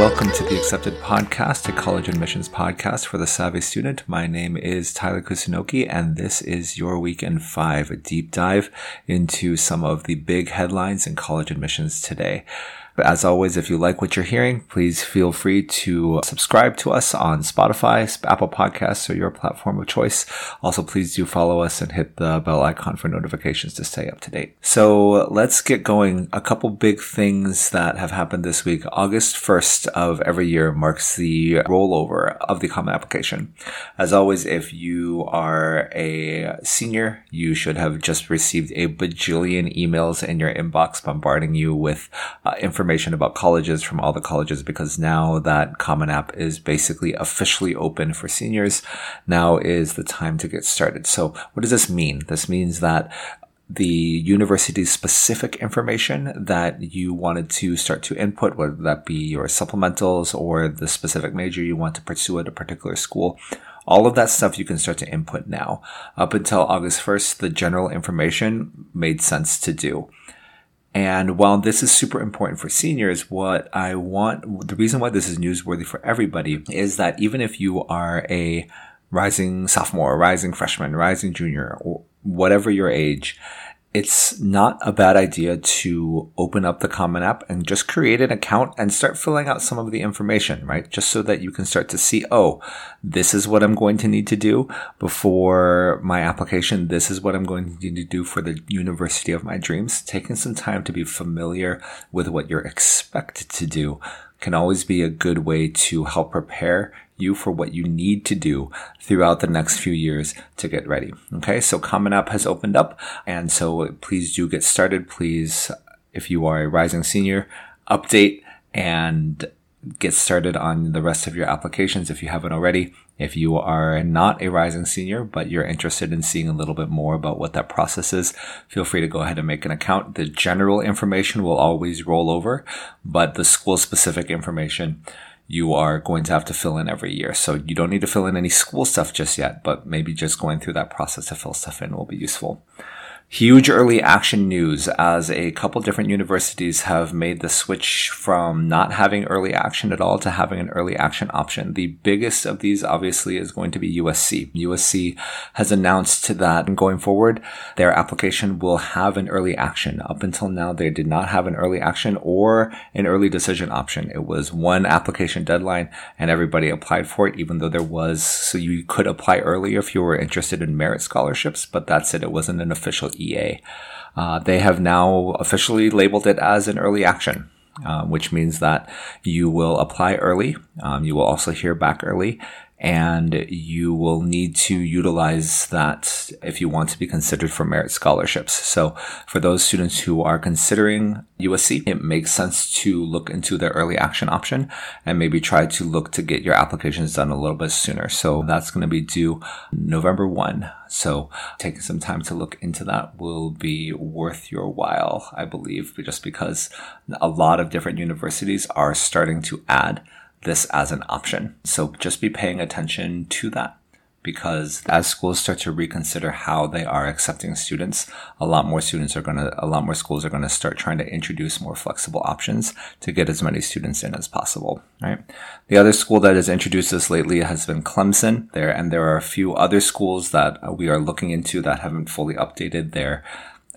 welcome to the Accepted Podcast, a college admissions podcast for the savvy student. My name is Tyler Kusunoki, and this is your Week in 5, a deep dive into some of the big headlines in college admissions today. But as always, if you like what you're hearing, please feel free to subscribe to us on Spotify, Apple Podcasts, or your platform of choice. Also, please do follow us and hit the bell icon for notifications to stay up to date. So let's get going. A couple big things that have happened this week. August 1st of every year marks the rollover of the common application. As always, if you are a senior, you should have just received a bajillion emails in your inbox bombarding you with uh, information information about colleges from all the colleges because now that Common App is basically officially open for seniors. Now is the time to get started. So what does this mean? This means that the university specific information that you wanted to start to input, whether that be your supplementals or the specific major you want to pursue at a particular school, all of that stuff you can start to input now. Up until August 1st, the general information made sense to do. And while this is super important for seniors, what I want, the reason why this is newsworthy for everybody is that even if you are a rising sophomore, rising freshman, rising junior, or whatever your age, it's not a bad idea to open up the Common App and just create an account and start filling out some of the information, right? Just so that you can start to see, oh, this is what I'm going to need to do before my application. This is what I'm going to need to do for the university of my dreams. Taking some time to be familiar with what you're expected to do can always be a good way to help prepare you for what you need to do throughout the next few years to get ready. Okay. So Common App has opened up. And so please do get started. Please, if you are a rising senior, update and get started on the rest of your applications if you haven't already. If you are not a rising senior, but you're interested in seeing a little bit more about what that process is, feel free to go ahead and make an account. The general information will always roll over, but the school specific information you are going to have to fill in every year. So you don't need to fill in any school stuff just yet, but maybe just going through that process to fill stuff in will be useful. Huge early action news as a couple different universities have made the switch from not having early action at all to having an early action option. The biggest of these obviously is going to be USC. USC has announced that going forward, their application will have an early action. Up until now, they did not have an early action or an early decision option. It was one application deadline and everybody applied for it, even though there was, so you could apply earlier if you were interested in merit scholarships, but that's it. It wasn't an official EA. Uh, they have now officially labeled it as an early action. Uh, which means that you will apply early. Um, you will also hear back early and you will need to utilize that if you want to be considered for merit scholarships. So for those students who are considering USC, it makes sense to look into the early action option and maybe try to look to get your applications done a little bit sooner. So that's going to be due November 1. So taking some time to look into that will be worth your while, I believe, just because a lot of different universities are starting to add this as an option. So just be paying attention to that because as schools start to reconsider how they are accepting students, a lot more students are going to, a lot more schools are going to start trying to introduce more flexible options to get as many students in as possible, right? The other school that has introduced this lately has been Clemson there, and there are a few other schools that we are looking into that haven't fully updated their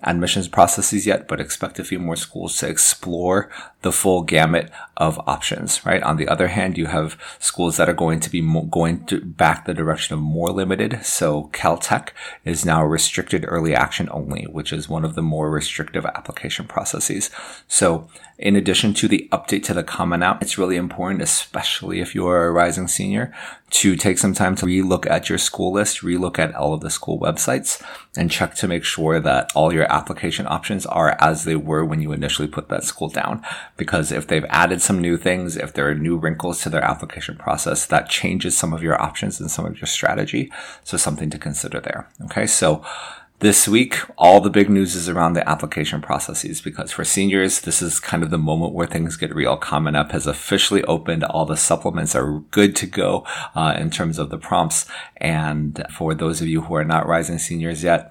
admissions processes yet, but expect a few more schools to explore the full gamut of options, right? On the other hand, you have schools that are going to be mo- going to back the direction of more limited. So Caltech is now restricted early action only, which is one of the more restrictive application processes. So in addition to the update to the Common App, it's really important, especially if you are a rising senior, to take some time to relook at your school list, relook at all of the school websites, and check to make sure that all your application options are as they were when you initially put that school down. Because if they've added some new things, if there are new wrinkles to their application process, that changes some of your options and some of your strategy. So something to consider there. Okay. So this week, all the big news is around the application processes because for seniors, this is kind of the moment where things get real. Common App has officially opened. All the supplements are good to go uh, in terms of the prompts. And for those of you who are not rising seniors yet,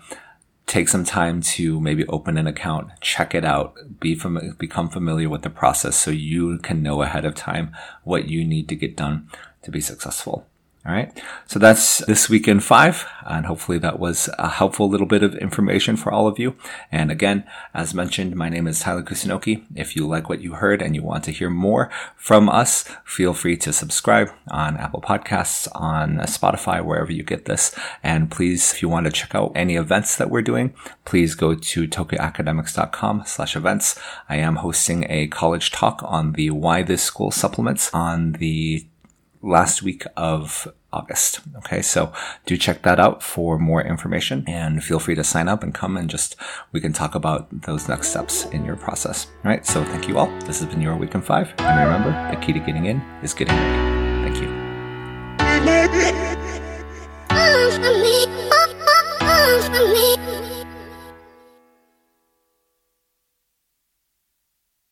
take some time to maybe open an account, check it out, be fam- become familiar with the process so you can know ahead of time what you need to get done to be successful. All right. So that's this week in five. And hopefully that was a helpful little bit of information for all of you. And again, as mentioned, my name is Tyler Kusunoki. If you like what you heard and you want to hear more from us, feel free to subscribe on Apple Podcasts, on Spotify, wherever you get this. And please, if you want to check out any events that we're doing, please go to tokyoacademics.com slash events. I am hosting a college talk on the Why This School supplements on the last week of August. Okay, so do check that out for more information and feel free to sign up and come and just we can talk about those next steps in your process. All right, so thank you all. This has been your week in five. And remember, the key to getting in is getting ready. Thank you.